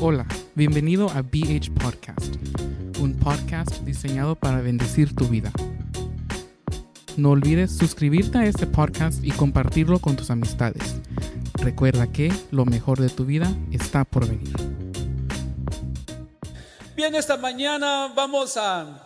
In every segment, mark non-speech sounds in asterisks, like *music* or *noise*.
Hola, bienvenido a BH Podcast, un podcast diseñado para bendecir tu vida. No olvides suscribirte a este podcast y compartirlo con tus amistades. Recuerda que lo mejor de tu vida está por venir. Bien, esta mañana vamos a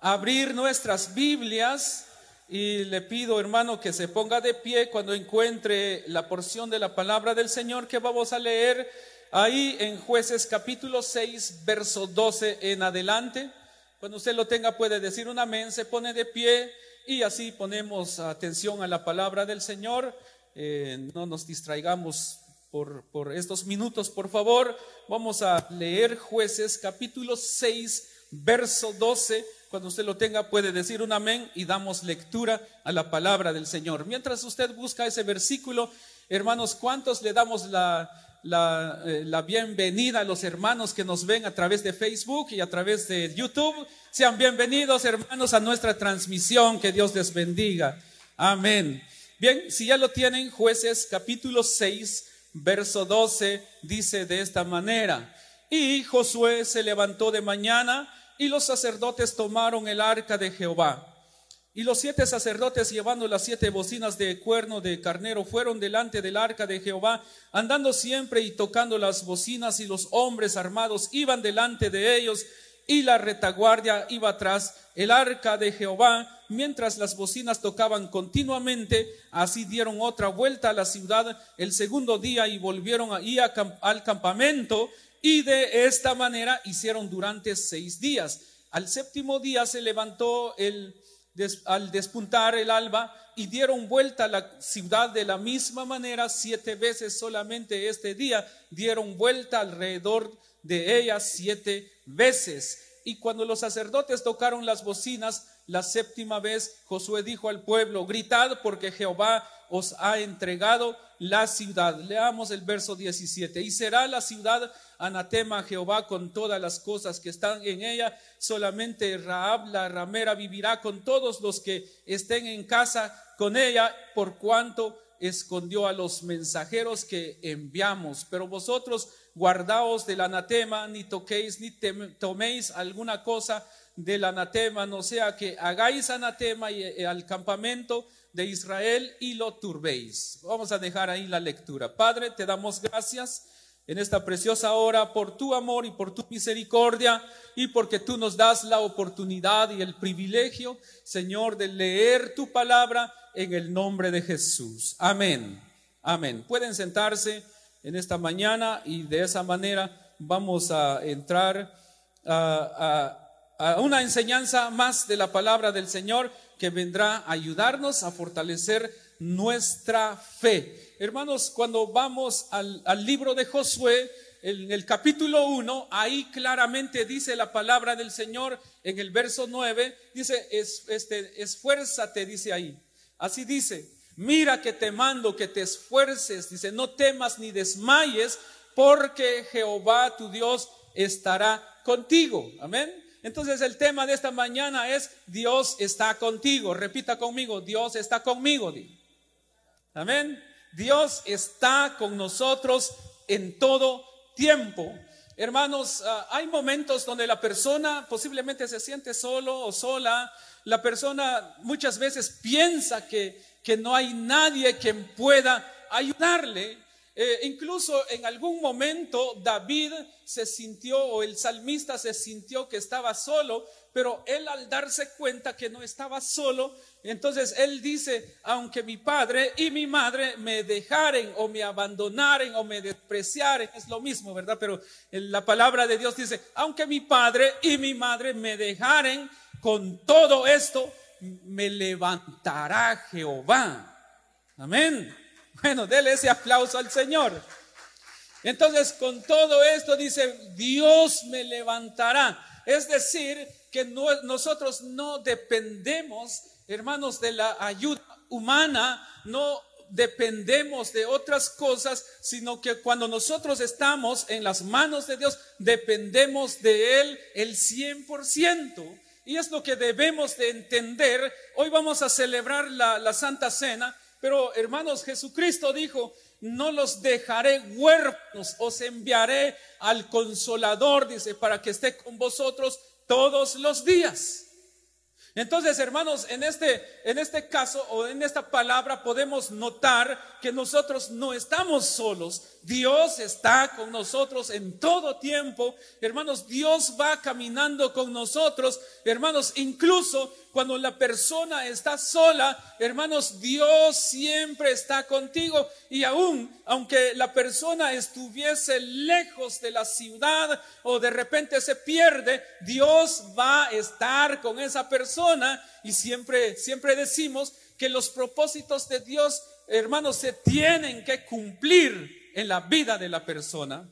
abrir nuestras Biblias y le pido, hermano, que se ponga de pie cuando encuentre la porción de la palabra del Señor que vamos a leer ahí en jueces capítulo 6, verso 12 en adelante. Cuando usted lo tenga puede decir un amén, se pone de pie y así ponemos atención a la palabra del Señor. Eh, no nos distraigamos por, por estos minutos, por favor. Vamos a leer jueces capítulo 6, verso 12. Cuando usted lo tenga puede decir un amén y damos lectura a la palabra del Señor. Mientras usted busca ese versículo, hermanos, ¿cuántos le damos la, la, eh, la, bienvenida a los hermanos que nos ven a través de Facebook y a través de YouTube. Sean bienvenidos, hermanos, a nuestra transmisión. Que Dios les bendiga. Amén. Bien, si ya lo tienen, jueces capítulo 6, verso 12, dice de esta manera. Y Josué se levantó de mañana y los sacerdotes tomaron el arca de Jehová. Y los siete sacerdotes llevando las siete bocinas de cuerno de carnero fueron delante del arca de Jehová, andando siempre y tocando las bocinas, y los hombres armados iban delante de ellos, y la retaguardia iba atrás. El arca de Jehová, mientras las bocinas tocaban continuamente, así dieron otra vuelta a la ciudad el segundo día y volvieron ahí al campamento, y de esta manera hicieron durante seis días. Al séptimo día se levantó el al despuntar el alba y dieron vuelta a la ciudad de la misma manera siete veces solamente este día dieron vuelta alrededor de ella siete veces. Y cuando los sacerdotes tocaron las bocinas la séptima vez, Josué dijo al pueblo, gritad porque Jehová os ha entregado la ciudad. Leamos el verso 17. Y será la ciudad anatema Jehová con todas las cosas que están en ella. Solamente Raab la ramera vivirá con todos los que estén en casa con ella, por cuanto escondió a los mensajeros que enviamos. Pero vosotros guardaos del anatema, ni toquéis, ni toméis alguna cosa del anatema, no sea que hagáis anatema y, eh, al campamento de Israel y lo turbéis. Vamos a dejar ahí la lectura. Padre, te damos gracias en esta preciosa hora por tu amor y por tu misericordia y porque tú nos das la oportunidad y el privilegio, Señor, de leer tu palabra en el nombre de Jesús. Amén. Amén. Pueden sentarse en esta mañana y de esa manera vamos a entrar a, a una enseñanza más de la palabra del Señor que vendrá a ayudarnos a fortalecer nuestra fe. Hermanos, cuando vamos al, libro de Josué, en el capítulo 1, ahí claramente dice la palabra del Señor en el verso 9, dice, es, este, esfuérzate, dice ahí. Así dice, mira que te mando que te esfuerces, dice, no temas ni desmayes, porque Jehová tu Dios estará contigo. Amén. Entonces el tema de esta mañana es Dios está contigo. Repita conmigo, Dios está conmigo. Amén. Dios está con nosotros en todo tiempo. Hermanos, ah, hay momentos donde la persona posiblemente se siente solo o sola. La persona muchas veces piensa que, que no hay nadie quien pueda ayudarle. Eh, incluso en algún momento David se sintió o el salmista se sintió que estaba solo, pero él al darse cuenta que no estaba solo, entonces él dice, aunque mi padre y mi madre me dejaren o me abandonaren o me despreciaren, es lo mismo, ¿verdad? Pero la palabra de Dios dice, aunque mi padre y mi madre me dejaren, con todo esto me levantará Jehová. Amén. Bueno, déle ese aplauso al Señor. Entonces, con todo esto dice, Dios me levantará. Es decir, que nosotros no dependemos, hermanos, de la ayuda humana, no dependemos de otras cosas, sino que cuando nosotros estamos en las manos de Dios, dependemos de Él el 100%. Y es lo que debemos de entender. Hoy vamos a celebrar la Santa Cena pero hermanos, Jesucristo dijo, no los dejaré huérfanos, os enviaré al consolador, dice, para que esté con vosotros todos los días. Entonces, hermanos, en este, en este caso o en esta palabra podemos notar que nosotros no estamos solos. Dios está con nosotros en todo tiempo. Hermanos, Dios va caminando con nosotros. Hermanos, incluso cuando la persona está sola, hermanos, Dios siempre está contigo. Y aún, aunque la persona estuviese lejos de la ciudad o de repente se pierde, Dios va a estar con esa persona. Y siempre, siempre decimos que los propósitos de Dios, hermanos, se tienen que cumplir en la vida de la persona.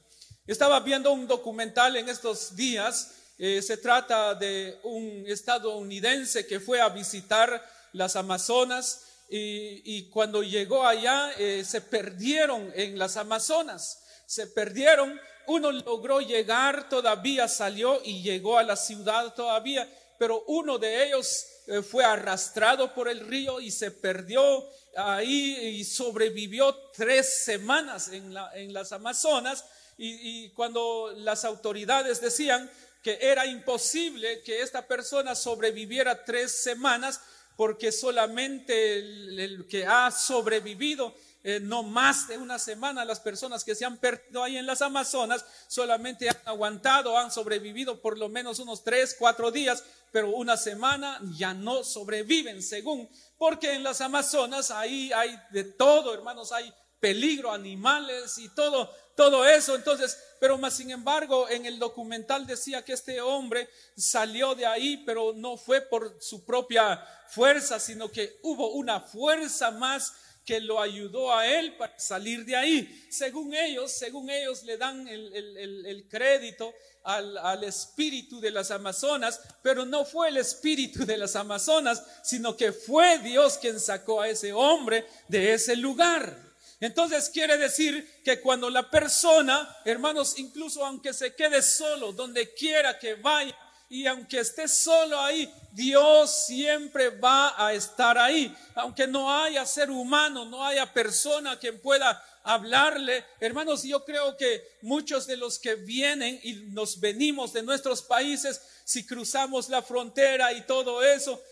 Estaba viendo un documental en estos días eh, se trata de un estadounidense que fue a visitar las Amazonas y, cuando llegó allá eh, se perdieron en las Amazonas, se perdieron. Uno logró llegar, todavía salió y llegó a la ciudad todavía, pero uno de ellos eh, fue arrastrado por el río y se perdió ahí y sobrevivió tres semanas en, las Amazonas. y cuando las autoridades decían, que era imposible que esta persona sobreviviera tres semanas porque solamente el, que ha sobrevivido eh, no más de una semana, las personas que se han perdido ahí en las Amazonas solamente han aguantado, han sobrevivido por lo menos unos tres, cuatro días, pero una semana ya no sobreviven según, porque en las Amazonas ahí hay de todo, hermanos, hay peligro, animales y todo, todo eso. Entonces, pero más sin embargo, en el documental decía que este hombre salió de ahí, pero no fue por su propia fuerza, sino que hubo una fuerza más que lo ayudó a él para salir de ahí. Según ellos, según ellos le dan el, crédito al, al, espíritu de las Amazonas, pero no fue el espíritu de las Amazonas, sino que fue Dios quien sacó a ese hombre de ese lugar. Entonces quiere decir que cuando la persona, hermanos, incluso aunque se quede solo, donde quiera que vaya, y aunque esté solo ahí, Dios siempre va a estar ahí. Aunque no haya ser humano, no haya persona que pueda hablarle. Hermanos, yo creo que muchos de los que vienen y nos venimos de nuestros países, si cruzamos la frontera y todo eso,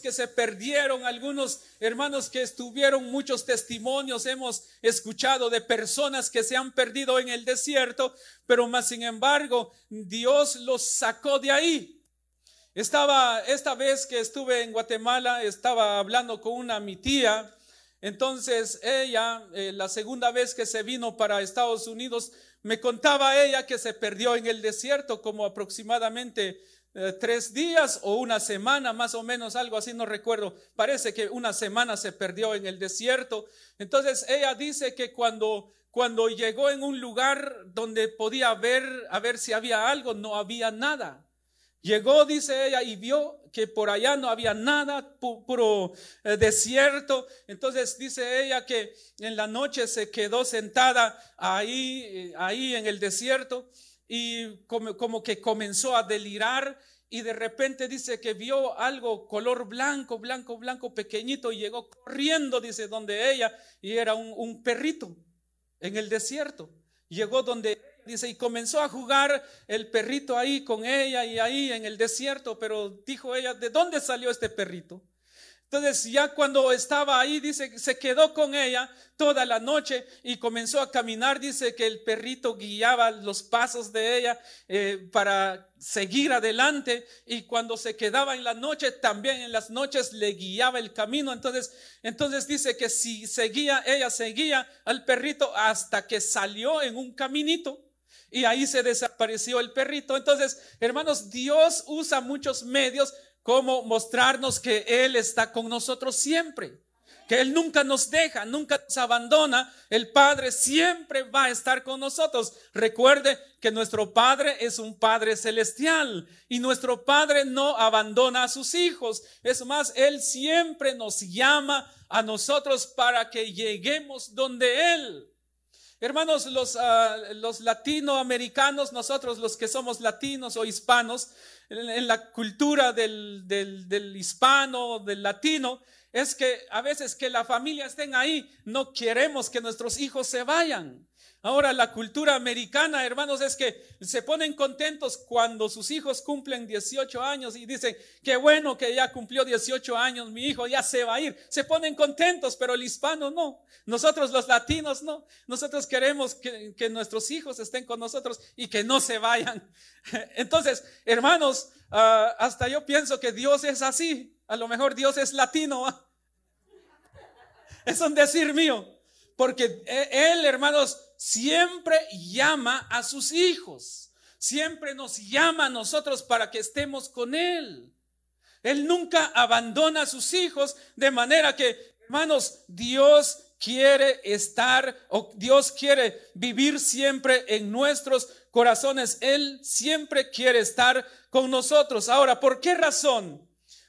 que se perdieron, algunos hermanos que estuvieron, muchos testimonios hemos escuchado de personas que se han perdido en el desierto, pero más sin embargo Dios los sacó de ahí. Estaba, esta vez que estuve en Guatemala, estaba hablando con una mi tía, entonces ella, eh, la segunda vez que se vino para Estados Unidos, me contaba ella que se perdió en el desierto como aproximadamente eh, tres días o una semana, más o menos, algo así, no recuerdo. Parece que una semana se perdió en el desierto. Entonces ella dice que cuando, cuando llegó en un lugar donde podía ver, a ver si había algo, no había nada. Llegó, dice ella, y vio que por allá no había nada, puro eh, desierto. Entonces dice ella que en la noche se quedó sentada ahí, eh, ahí en el desierto y como, como que comenzó a delirar y de repente dice que vio algo color blanco, blanco, blanco, pequeñito y llegó corriendo, dice, donde ella y era un, un perrito en el desierto. Llegó donde dice, y comenzó a jugar el perrito ahí con ella y ahí en el desierto, pero dijo ella, ¿de dónde salió este perrito? Entonces ya cuando estaba ahí, dice, se quedó con ella toda la noche y comenzó a caminar, dice que el perrito guiaba los pasos de ella eh, para seguir adelante y cuando se quedaba en la noche, también en las noches le guiaba el camino. Entonces, entonces dice que si seguía, ella seguía al perrito hasta que salió en un caminito y ahí se desapareció el perrito. Entonces, hermanos, Dios usa muchos medios como mostrarnos que Él está con nosotros siempre, que Él nunca nos deja, nunca nos abandona. El Padre siempre va a estar con nosotros. Recuerde que nuestro Padre es un Padre celestial y nuestro Padre no abandona a sus hijos. Es más, Él siempre nos llama a nosotros para que lleguemos donde Él. Hermanos, los, ah, los latinoamericanos, nosotros los que somos latinos o hispanos, en, la cultura del, del, del hispano, del latino, es que a veces que la familia estén ahí, no queremos que nuestros hijos se vayan. Ahora la cultura americana, hermanos, es que se ponen contentos cuando sus hijos cumplen 18 años y dicen, qué bueno que ya cumplió 18 años, mi hijo ya se va a ir. Se ponen contentos, pero el hispano no. Nosotros los latinos no. Nosotros queremos que, nuestros hijos estén con nosotros y que no se vayan. *laughs* Entonces, hermanos, ah, hasta yo pienso que Dios es así. A lo mejor Dios es latino. *laughs* Es un decir mío. Porque e, Él, hermanos, siempre llama a sus hijos. Siempre nos llama a nosotros para que estemos con Él. Él nunca abandona a sus hijos de manera que, hermanos, Dios quiere estar o Dios quiere vivir siempre en nuestros corazones. Él siempre quiere estar con nosotros. Ahora, ¿por qué razón?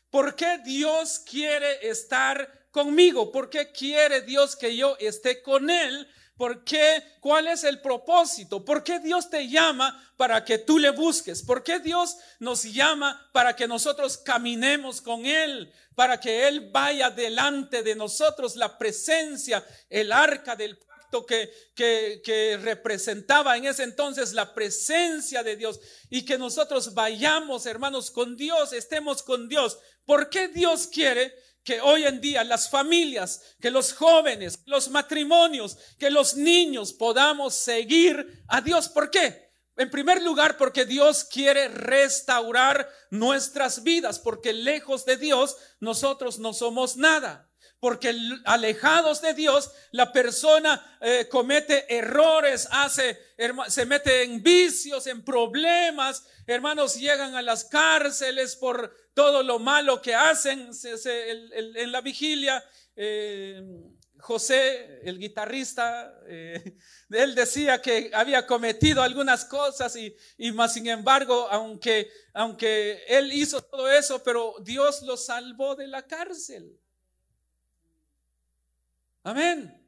¿Por qué Dios quiere estar conmigo? ¿Por qué quiere Dios que yo esté con Él? ¿Por qué? ¿Cuál es el propósito? ¿Por qué Dios te llama para que tú le busques? ¿Por qué Dios nos llama para que nosotros caminemos con Él? Para que Él vaya delante de nosotros, la presencia, el arca del pacto que, que, que representaba en ese entonces la presencia de Dios y que nosotros vayamos, hermanos, con Dios, estemos con Dios. ¿Por qué Dios quiere? Que hoy en día las familias, que los jóvenes, los matrimonios, que los niños podamos seguir a Dios. ¿Por qué? En primer lugar, porque Dios quiere restaurar nuestras vidas, porque lejos de Dios nosotros no somos nada. Porque alejados de Dios, la persona eh, comete errores, hace, se mete en vicios, en problemas. Hermanos, llegan a las cárceles por todo lo malo que hacen en la vigilia. Eh, José, el guitarrista, eh, *laughs* él decía que había cometido algunas cosas y, y más sin embargo, aunque, aunque él hizo todo eso, pero Dios lo salvó de la cárcel. Amén.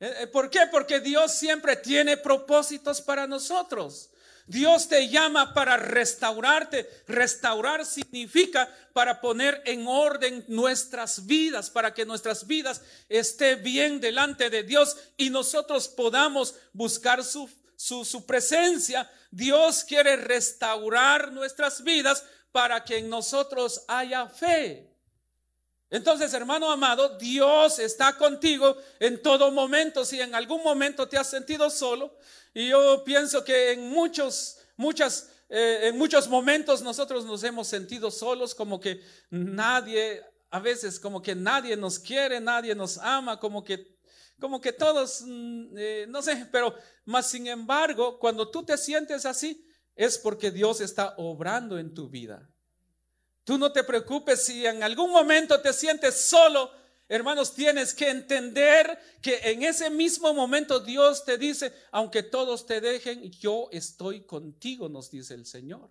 Eh, ¿Por qué? Porque Dios siempre tiene propósitos para nosotros. Dios te llama para restaurarte. Restaurar significa para poner en orden nuestras vidas, para que nuestras vidas esté bien delante de Dios y nosotros podamos buscar su, su, su presencia. Dios quiere restaurar nuestras vidas para que en nosotros haya fe. Entonces, hermano amado, Dios está contigo en todo momento. Si en algún momento te has sentido solo, y yo pienso que en muchos, muchas, eh, en muchos momentos nosotros nos hemos sentido solos, como que nadie, a veces como que nadie nos quiere, nadie nos ama, como que como que todos, mm, eh, no sé, pero más sin embargo, cuando tú te sientes así, es porque Dios está obrando en tu vida. Tú no te preocupes si en algún momento te sientes solo. Hermanos, tienes que entender que en ese mismo momento Dios te dice, aunque todos te dejen, yo estoy contigo, nos dice el Señor.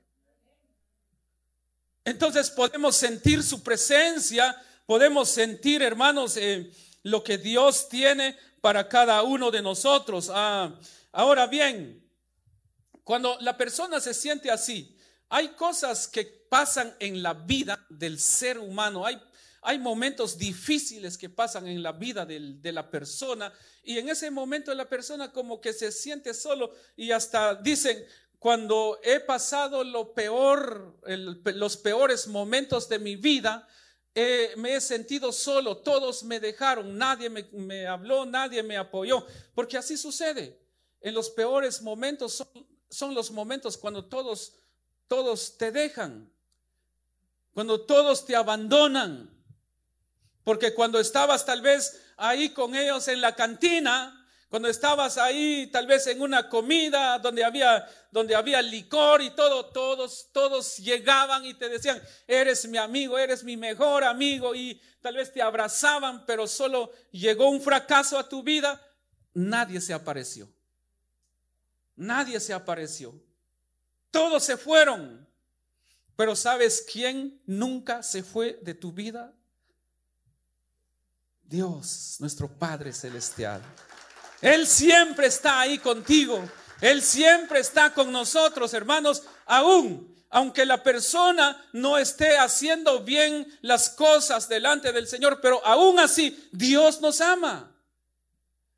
Entonces podemos sentir su presencia, podemos sentir, hermanos, eh, lo que Dios tiene para cada uno de nosotros. Ah, ahora bien, cuando la persona se siente así, hay cosas que pasan en la vida del ser humano, hay, momentos difíciles que pasan en la vida de la persona. Y en ese momento la persona como que se siente solo y hasta dicen, cuando he pasado lo peor, los peores momentos de mi vida, me he sentido solo, todos me dejaron, nadie me, habló, nadie me apoyó, porque así sucede. En los peores momentos son los momentos cuando todos, todos te dejan, cuando todos te abandonan. Porque cuando estabas tal vez ahí con ellos en la cantina, cuando estabas ahí tal vez en una comida donde había donde había licor y todo, todos todos llegaban y te decían, "Eres mi amigo, eres mi mejor amigo" y tal vez te abrazaban, pero solo llegó un fracaso a tu vida, nadie se apareció. Nadie se apareció. Todos se fueron. Pero ¿sabes quién nunca se fue de tu vida? Dios, nuestro Padre Celestial. Él siempre está ahí contigo. Él siempre está con nosotros, hermanos, aún aunque la persona no esté haciendo bien las cosas delante del Señor, pero aún así Dios nos ama.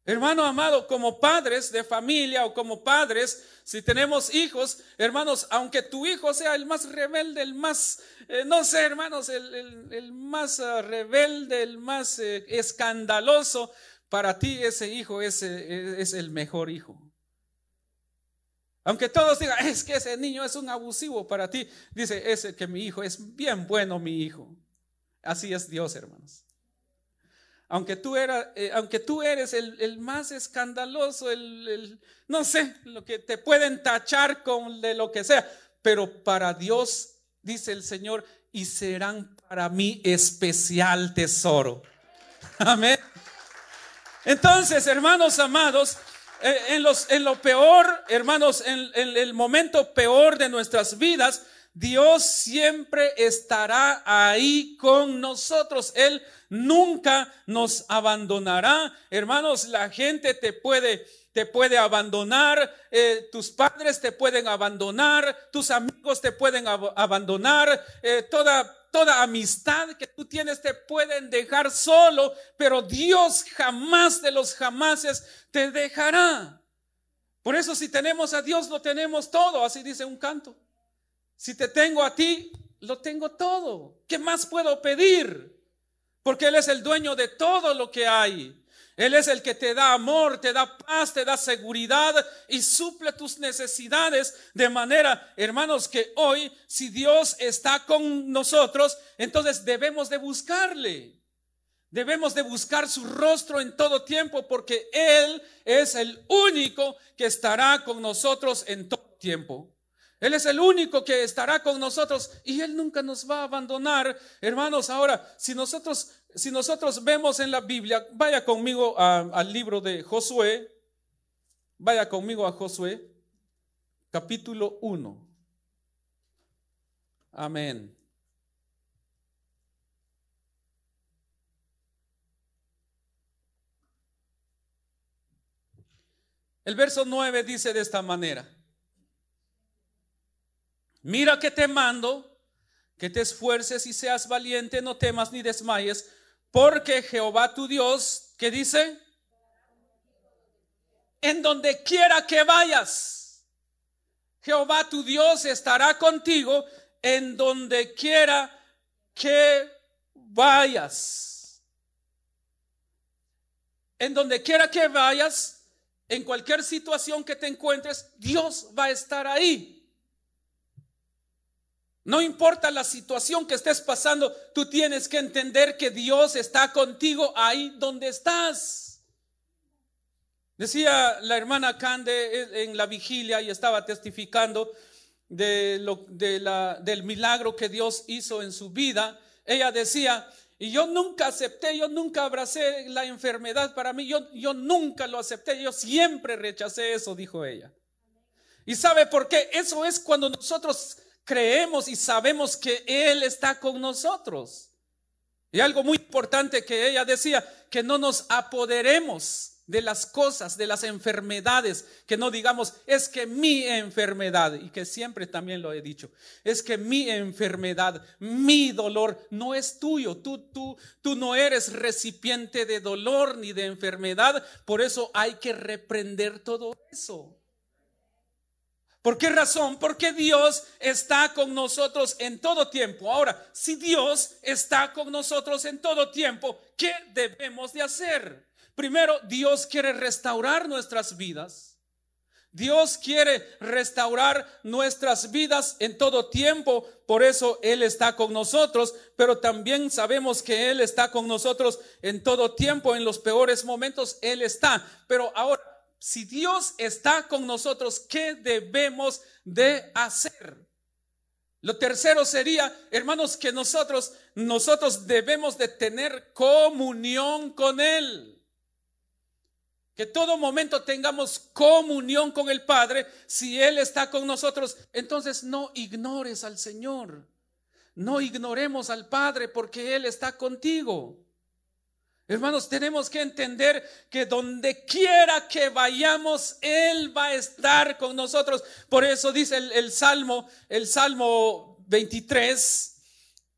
Hermano amado, como padres de familia o como padres, si tenemos hijos, hermanos, aunque tu hijo sea el más rebelde, el más, eh, no sé, hermanos, el, más eh, rebelde, el más eh, escandaloso, para ti ese hijo es, es el mejor hijo. Aunque todos digan, es que ese niño es un abusivo para ti, dice, ese que mi hijo es bien bueno, mi hijo. Así es Dios, hermanos. Aunque tú, eh, aunque tú eres el, más escandaloso, el, no sé, lo que te pueden tachar con de lo que sea, pero para Dios, dice el Señor, y serán para mí especial tesoro. *laughs* Amén. Entonces, hermanos amados, eh, en, los, en lo peor, hermanos, en el momento peor de nuestras vidas, Dios siempre estará ahí con nosotros. Él nunca nos abandonará. Hermanos, la gente te puede te puede abandonar, eh, tus padres te pueden abandonar, tus amigos te pueden abandonar, eh, toda, toda amistad que tú tienes te pueden dejar solo, pero Dios jamás de los jamases te dejará. Por eso si tenemos a Dios lo tenemos todo, así dice un canto. Si te tengo a ti, lo tengo todo. ¿Qué más puedo pedir? Porque Él es el dueño de todo lo que hay. Él es el que te da amor, te da paz, te da seguridad y suple tus necesidades de manera, hermanos, que hoy, si Dios está con nosotros, entonces debemos de buscarle. Debemos de buscar su rostro en todo tiempo porque Él es el único que estará con nosotros en todo tiempo. Él es el único que estará con nosotros y Él nunca nos va a abandonar. Hermanos, ahora, si nosotros, si nosotros vemos en la Biblia, vaya conmigo al libro de Josué, vaya conmigo a Josué, capítulo 1. Amén. El verso 9 dice de esta manera mira que te mando, que te esfuerces y seas valiente, no temas ni desmayes, porque Jehová tu Dios, ¿qué dice? En donde quiera que vayas, Jehová tu Dios estará contigo en donde quiera que vayas. En donde quiera que vayas, en cualquier situación que te encuentres, Dios va a estar ahí. No importa la situación que estés pasando, tú tienes que entender que Dios está contigo ahí donde estás. Decía la hermana Cande en la vigilia y estaba testificando del milagro que Dios hizo en su vida. Ella decía, y yo nunca acepté, yo nunca abracé la enfermedad para mí, yo, yo nunca lo acepté, yo siempre rechacé eso, dijo ella. ¿Y sabe por qué? Eso es cuando nosotros creemos y sabemos que Él está con nosotros. Y algo muy importante que ella decía, que no nos apoderemos de las cosas, de las enfermedades, que no digamos, es que mi enfermedad, y que siempre también lo he dicho, es que mi enfermedad, mi dolor no es tuyo, tú, tú, tú no eres recipiente de dolor ni de enfermedad, por eso hay que reprender todo eso. ¿Por qué razón? Porque Dios está con nosotros en todo tiempo. Ahora, si Dios está con nosotros en todo tiempo, ¿qué debemos de hacer? Primero, Dios quiere restaurar nuestras vidas. Dios quiere restaurar nuestras vidas en todo tiempo, por eso Él está con nosotros, pero también sabemos que Él está con nosotros en todo tiempo, en los peores momentos Él está. Pero ahora, si Dios está con nosotros, ¿qué debemos de hacer? Lo tercero sería, hermanos, que nosotros, nosotros debemos de tener comunión con Él. Que todo momento tengamos comunión con el Padre. Si Él está con nosotros, entonces no ignores al Señor. No ignoremos al Padre porque Él está contigo. Hermanos, tenemos que entender que donde quiera que vayamos, Él va a estar con nosotros. Por eso dice el, Salmo, el Salmo 23,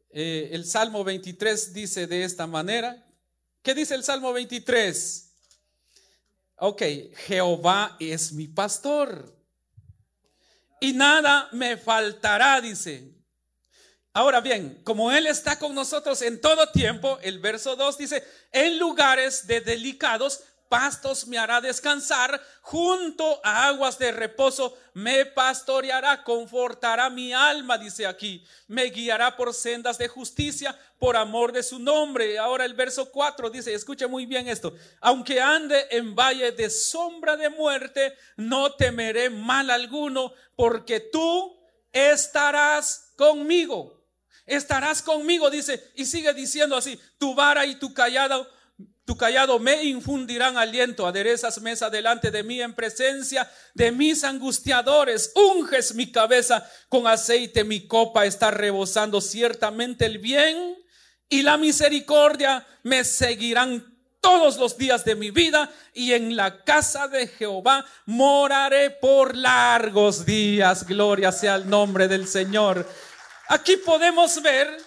eh, el Salmo 23 dice de esta manera. ¿Qué dice el Salmo 23? Ok, Jehová es mi pastor. Y nada me faltará, dice. Ahora bien, como Él está con nosotros en todo tiempo, el verso 2 dice, en lugares de delicados pastos me hará descansar, junto a aguas de reposo me pastoreará, confortará mi alma, dice aquí, me guiará por sendas de justicia, por amor de su nombre. Ahora el verso 4 dice, escuche muy bien esto, aunque ande en valle de sombra de muerte, no temeré mal alguno, porque tú estarás conmigo estarás conmigo, dice, y sigue diciendo así, tu vara y tu callado, tu callado me infundirán aliento, aderezas mesa delante de mí en presencia de mis angustiadores, unges mi cabeza con aceite, mi copa está rebosando, ciertamente el bien y la misericordia me seguirán todos los días de mi vida y en la casa de Jehová moraré por largos días. Gloria sea el nombre del Señor. Aquí podemos ver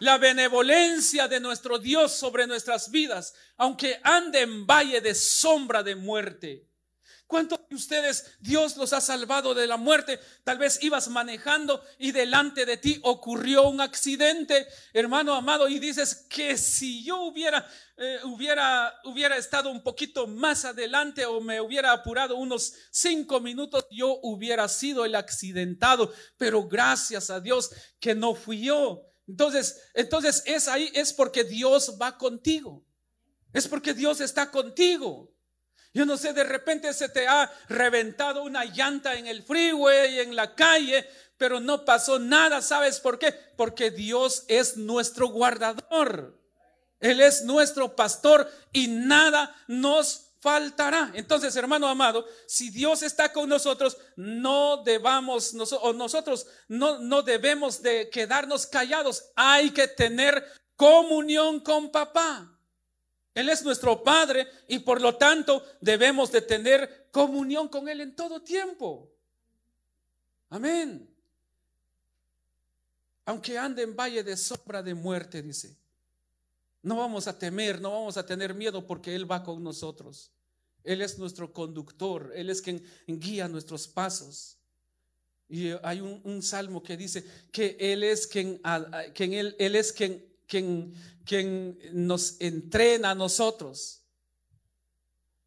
la benevolencia de nuestro Dios sobre nuestras vidas, aunque ande en valle de sombra de muerte. ¿Cuántos de ustedes Dios los ha salvado de la muerte? Tal vez ibas manejando y delante de ti ocurrió un accidente, hermano amado, y dices que si yo hubiera, eh, hubiera, hubiera estado un poquito más adelante o me hubiera apurado unos cinco minutos, yo hubiera sido el accidentado. Pero gracias a Dios que no fui yo. Entonces, entonces es ahí, es porque Dios va contigo. Es porque Dios está contigo. Yo no sé, de repente se te ha reventado una llanta en el freeway, en la calle, pero no pasó nada. ¿Sabes por qué? Porque Dios es nuestro guardador. Él es nuestro pastor y nada nos faltará. Entonces, hermano amado, si Dios está con nosotros, no debamos, o nosotros no, no debemos de quedarnos callados. Hay que tener comunión con papá. Él es nuestro Padre y por lo tanto debemos de tener comunión con Él en todo tiempo. Amén. Aunque ande en valle de sombra de muerte, dice, no vamos a temer, no vamos a tener miedo porque Él va con nosotros. Él es nuestro conductor, Él es quien guía nuestros pasos. Y hay un, salmo que dice que Él es quien, él es quien quien, nos entrena a nosotros.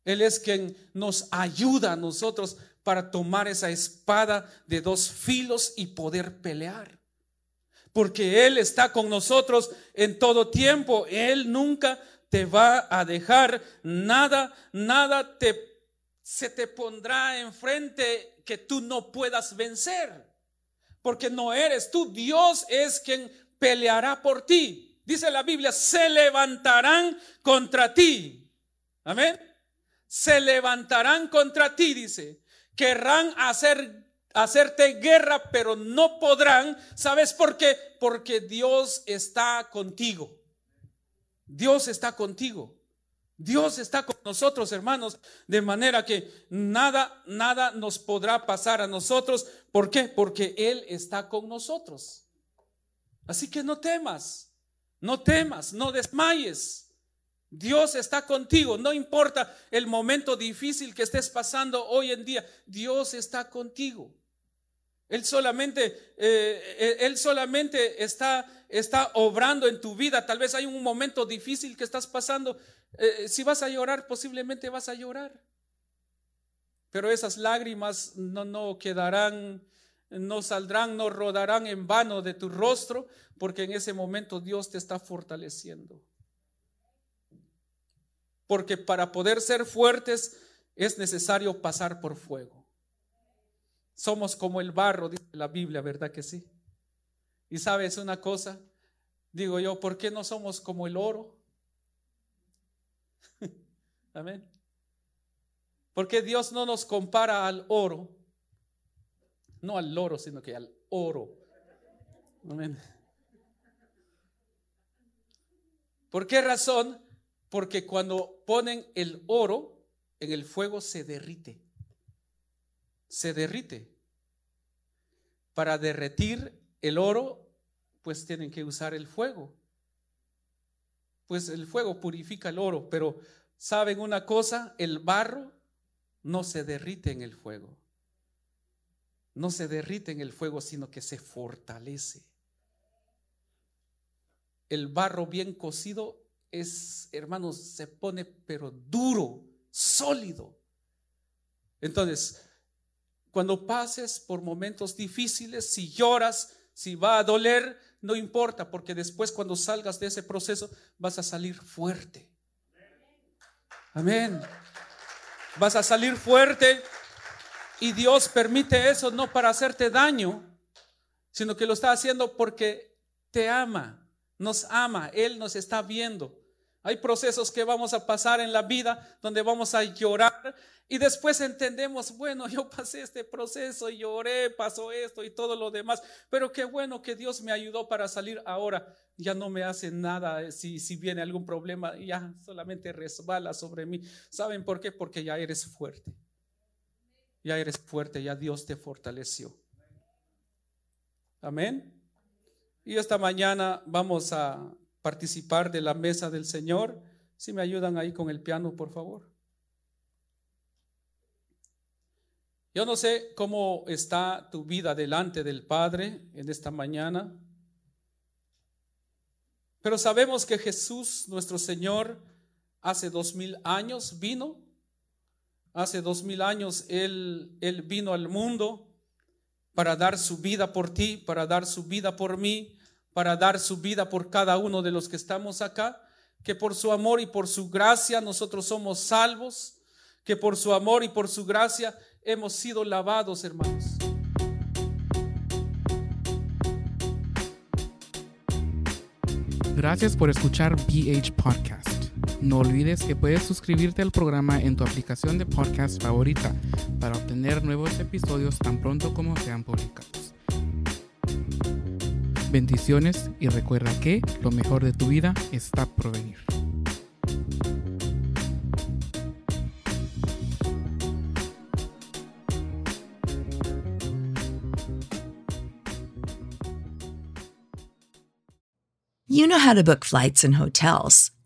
Él es quien nos ayuda a nosotros para tomar esa espada de dos filos y poder pelear. Porque Él está con nosotros en todo tiempo. Él nunca te va a dejar. Nada, nada se te pondrá enfrente que tú no puedas vencer. Porque no eres tú, Dios es quien peleará por ti. Dice la Biblia, se levantarán contra ti. Amén. Se levantarán contra ti, dice. Querrán hacer hacerte guerra, pero no podrán. ¿Sabes por qué? Porque Dios está contigo. Dios está contigo. Dios está con nosotros, hermanos, de manera que nada, nada nos podrá pasar a nosotros. ¿Por qué? Porque Él está con nosotros. Así que no temas, no temas, no desmayes. Dios está contigo, no importa el momento difícil que estés pasando hoy en día, Dios está contigo. Él solamente, eh, él solamente está, está obrando en tu vida. Tal vez hay un momento difícil que estás pasando. Eh, si vas a llorar, posiblemente vas a llorar. Pero esas lágrimas no, no quedarán, no saldrán, no rodarán en vano de tu rostro, porque en ese momento Dios te está fortaleciendo. Porque para poder ser fuertes es necesario pasar por fuego. Somos como el barro, dice la Biblia, ¿verdad que sí? Y sabes una cosa, digo yo, ¿por qué no somos como el oro? *laughs* Amén. Porque Dios no nos compara al oro, no al oro, sino que al oro. Amén. ¿Por qué razón? Porque cuando ponen el oro en el fuego se derrite se derrite. Para derretir el oro, pues tienen que usar el fuego. Pues el fuego purifica el oro, pero ¿saben una cosa? El barro no se derrite en el fuego. No se derrite en el fuego, sino que se fortalece. El barro bien cocido es, hermanos, se pone pero duro, sólido. Entonces, cuando pases por momentos difíciles, si lloras, si va a doler, no importa, porque después cuando salgas de ese proceso vas a salir fuerte. Amén. Vas a salir fuerte y Dios permite eso no para hacerte daño, sino que lo está haciendo porque te ama, nos ama, Él nos está viendo. Hay procesos que vamos a pasar en la vida donde vamos a llorar y después entendemos, bueno, yo pasé este proceso, lloré, pasó esto y todo lo demás, pero qué bueno que Dios me ayudó para salir ahora. Ya no me hace nada eh, si, si viene algún problema, ya solamente resbala sobre mí. ¿Saben por qué? Porque ya eres fuerte. Ya eres fuerte, ya Dios te fortaleció. Amén. Y esta mañana vamos a participar de la mesa del Señor. Si me ayudan ahí con el piano, por favor. Yo no sé cómo está tu vida delante del Padre en esta mañana, pero sabemos que Jesús, nuestro Señor, hace dos mil años vino, hace dos mil años él, vino al mundo para dar su vida por ti, para dar su vida por mí, para dar su vida por cada uno de los que estamos acá, que por su amor y por su gracia nosotros somos salvos, que por su amor y por su gracia hemos sido lavados, hermanos. Gracias por escuchar BH Podcast. No olvides que puedes suscribirte al programa en tu aplicación de podcast favorita para obtener nuevos episodios tan pronto como sean publicados. Bendiciones y recuerda que lo mejor de tu vida está por venir. You know how to book flights and hotels.